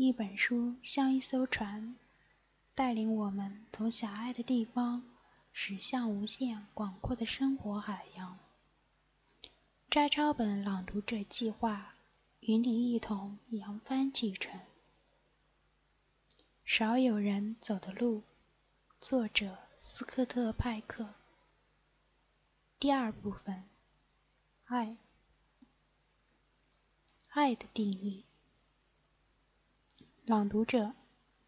一本书像一艘船，带领我们从狭隘的地方驶向无限广阔的生活海洋。摘抄本朗读者计划与你一同扬帆启程。少有人走的路，作者斯科特·派克。第二部分，爱。爱的定义。朗读者：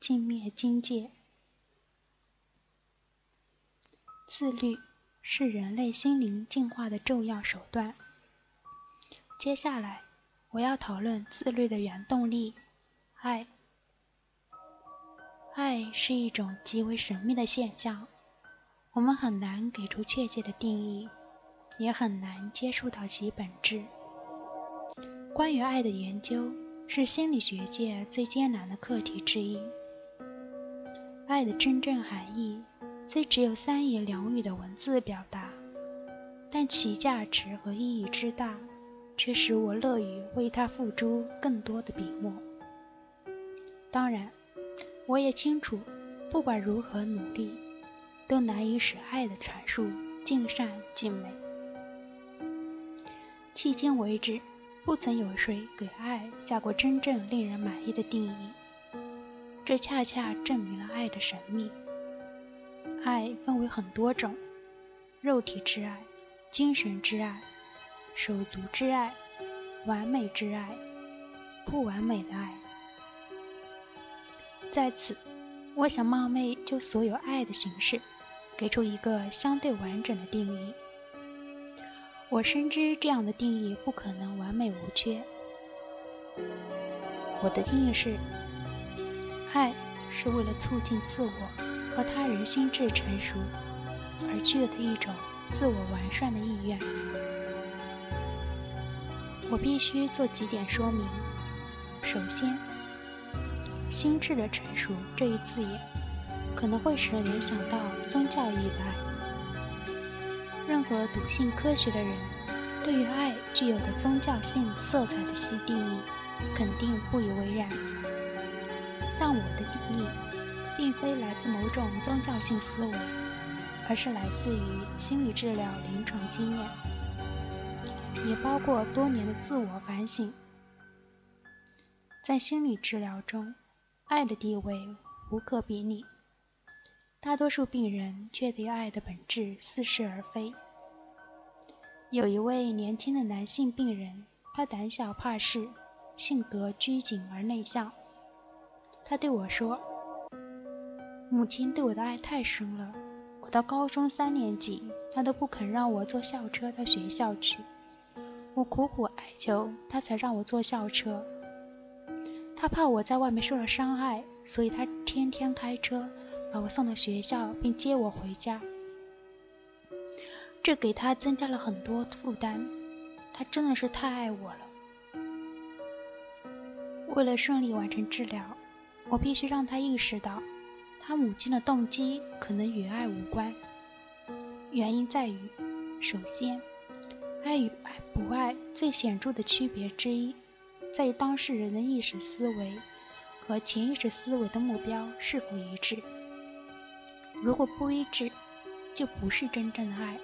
镜灭金界。自律是人类心灵进化的重要手段。接下来，我要讨论自律的原动力——爱。爱是一种极为神秘的现象，我们很难给出确切的定义，也很难接触到其本质。关于爱的研究是心理学界最艰难的课题之一。爱的真正含义虽只有三言两语的文字表达，但其价值和意义之大，却使我乐于为它付诸更多的笔墨。当然。我也清楚，不管如何努力，都难以使爱的阐述尽善尽美。迄今为止，不曾有谁给爱下过真正令人满意的定义。这恰恰证明了爱的神秘。爱分为很多种：肉体之爱、精神之爱、手足之爱、完美之爱、不完美的爱。在此，我想冒昧就所有爱的形式，给出一个相对完整的定义。我深知这样的定义不可能完美无缺。我的定义是：爱是为了促进自我和他人心智成熟而具有的一种自我完善的意愿。我必须做几点说明。首先，心智的成熟这一字眼，可能会使人联想到宗教意义的爱。任何笃信科学的人，对于爱具有的宗教性色彩的新定义，肯定不以为然。但我的定义，并非来自某种宗教性思维，而是来自于心理治疗临床经验，也包括多年的自我反省。在心理治疗中，爱的地位无可比拟，大多数病人却对爱的本质似是而非。有一位年轻的男性病人，他胆小怕事，性格拘谨而内向。他对我说：“母亲对我的爱太深了，我到高中三年级，她都不肯让我坐校车到学校去。我苦苦哀求，她才让我坐校车。”她怕我在外面受了伤害，所以她天天开车把我送到学校，并接我回家。这给他增加了很多负担。他真的是太爱我了。为了顺利完成治疗，我必须让他意识到，他母亲的动机可能与爱无关。原因在于，首先，爱与爱不爱最显著的区别之一。在于当事人的意识思维和潜意识思维的目标是否一致。如果不一致，就不是真正的爱。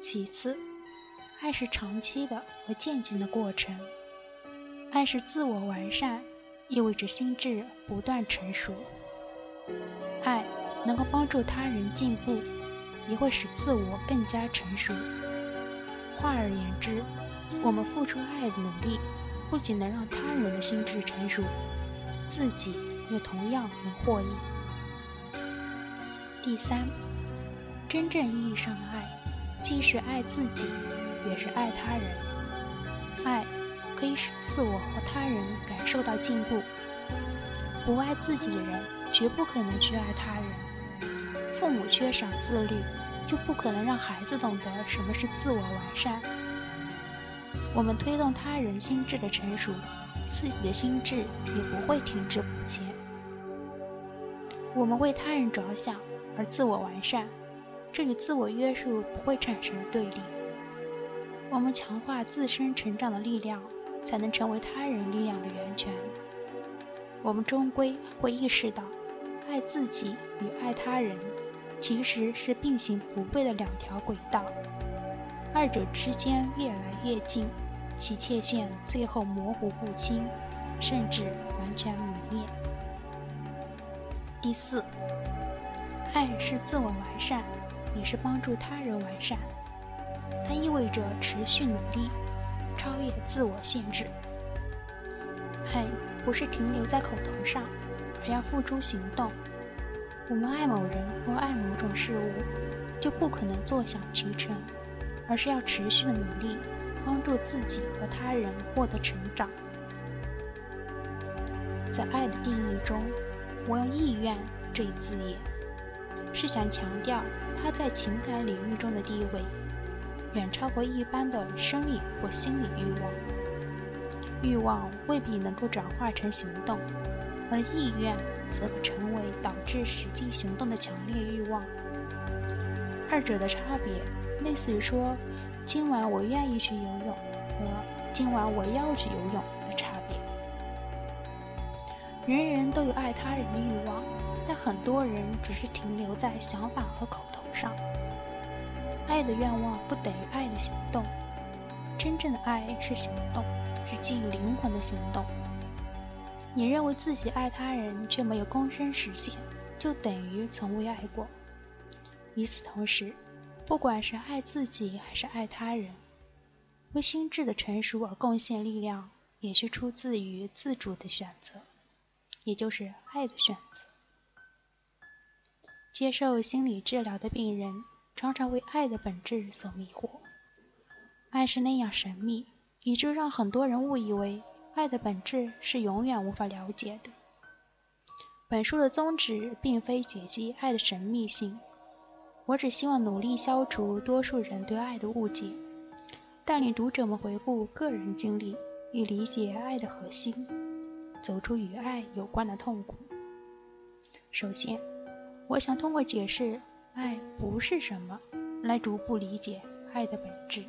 其次，爱是长期的和渐进的过程。爱是自我完善，意味着心智不断成熟。爱能够帮助他人进步，也会使自我更加成熟。换而言之，我们付出爱的努力，不仅能让他人的心智成熟，自己也同样能获益。第三，真正意义上的爱，既是爱自己，也是爱他人。爱可以使自我和他人感受到进步。不爱自己的人，绝不可能去爱他人。父母缺少自律，就不可能让孩子懂得什么是自我完善。我们推动他人心智的成熟，自己的心智也不会停滞不前。我们为他人着想而自我完善，这与自我约束不会产生对立。我们强化自身成长的力量，才能成为他人力量的源泉。我们终归会意识到，爱自己与爱他人其实是并行不悖的两条轨道，二者之间越来越近，其界限最后模糊不清，甚至完全泯灭。第四，爱是自我完善，也是帮助他人完善，它意味着持续努力，超越自我限制。爱不是停留在口头上，而要付诸行动。我们爱某人或爱某种事物，就不可能坐享其成，而是要持续的努力，帮助自己和他人获得成长。在爱的定义中，我用“意愿”这一字眼，是想强调他在情感领域中的地位，远超过一般的生理或心理欲望。欲望未必能够转化成行动，而意愿则可成为导致实际行动的强烈欲望。二者的差别，类似于说“今晚我愿意去游泳”和“今晚我要去游泳”的差别。人人都有爱他人的欲望，但很多人只是停留在想法和口头上。爱的愿望不等于爱的行动，真正的爱是行动。是基于灵魂的行动。你认为自己爱他人，却没有躬身实现，就等于从未爱过。与此同时，不管是爱自己还是爱他人，为心智的成熟而贡献力量，也是出自于自主的选择，也就是爱的选择。接受心理治疗的病人，常常为爱的本质所迷惑。爱是那样神秘。以致让很多人误以为爱的本质是永远无法了解的。本书的宗旨并非解析爱的神秘性，我只希望努力消除多数人对爱的误解，带领读者们回顾个人经历，以理解爱的核心，走出与爱有关的痛苦。首先，我想通过解释爱不是什么，来逐步理解爱的本质。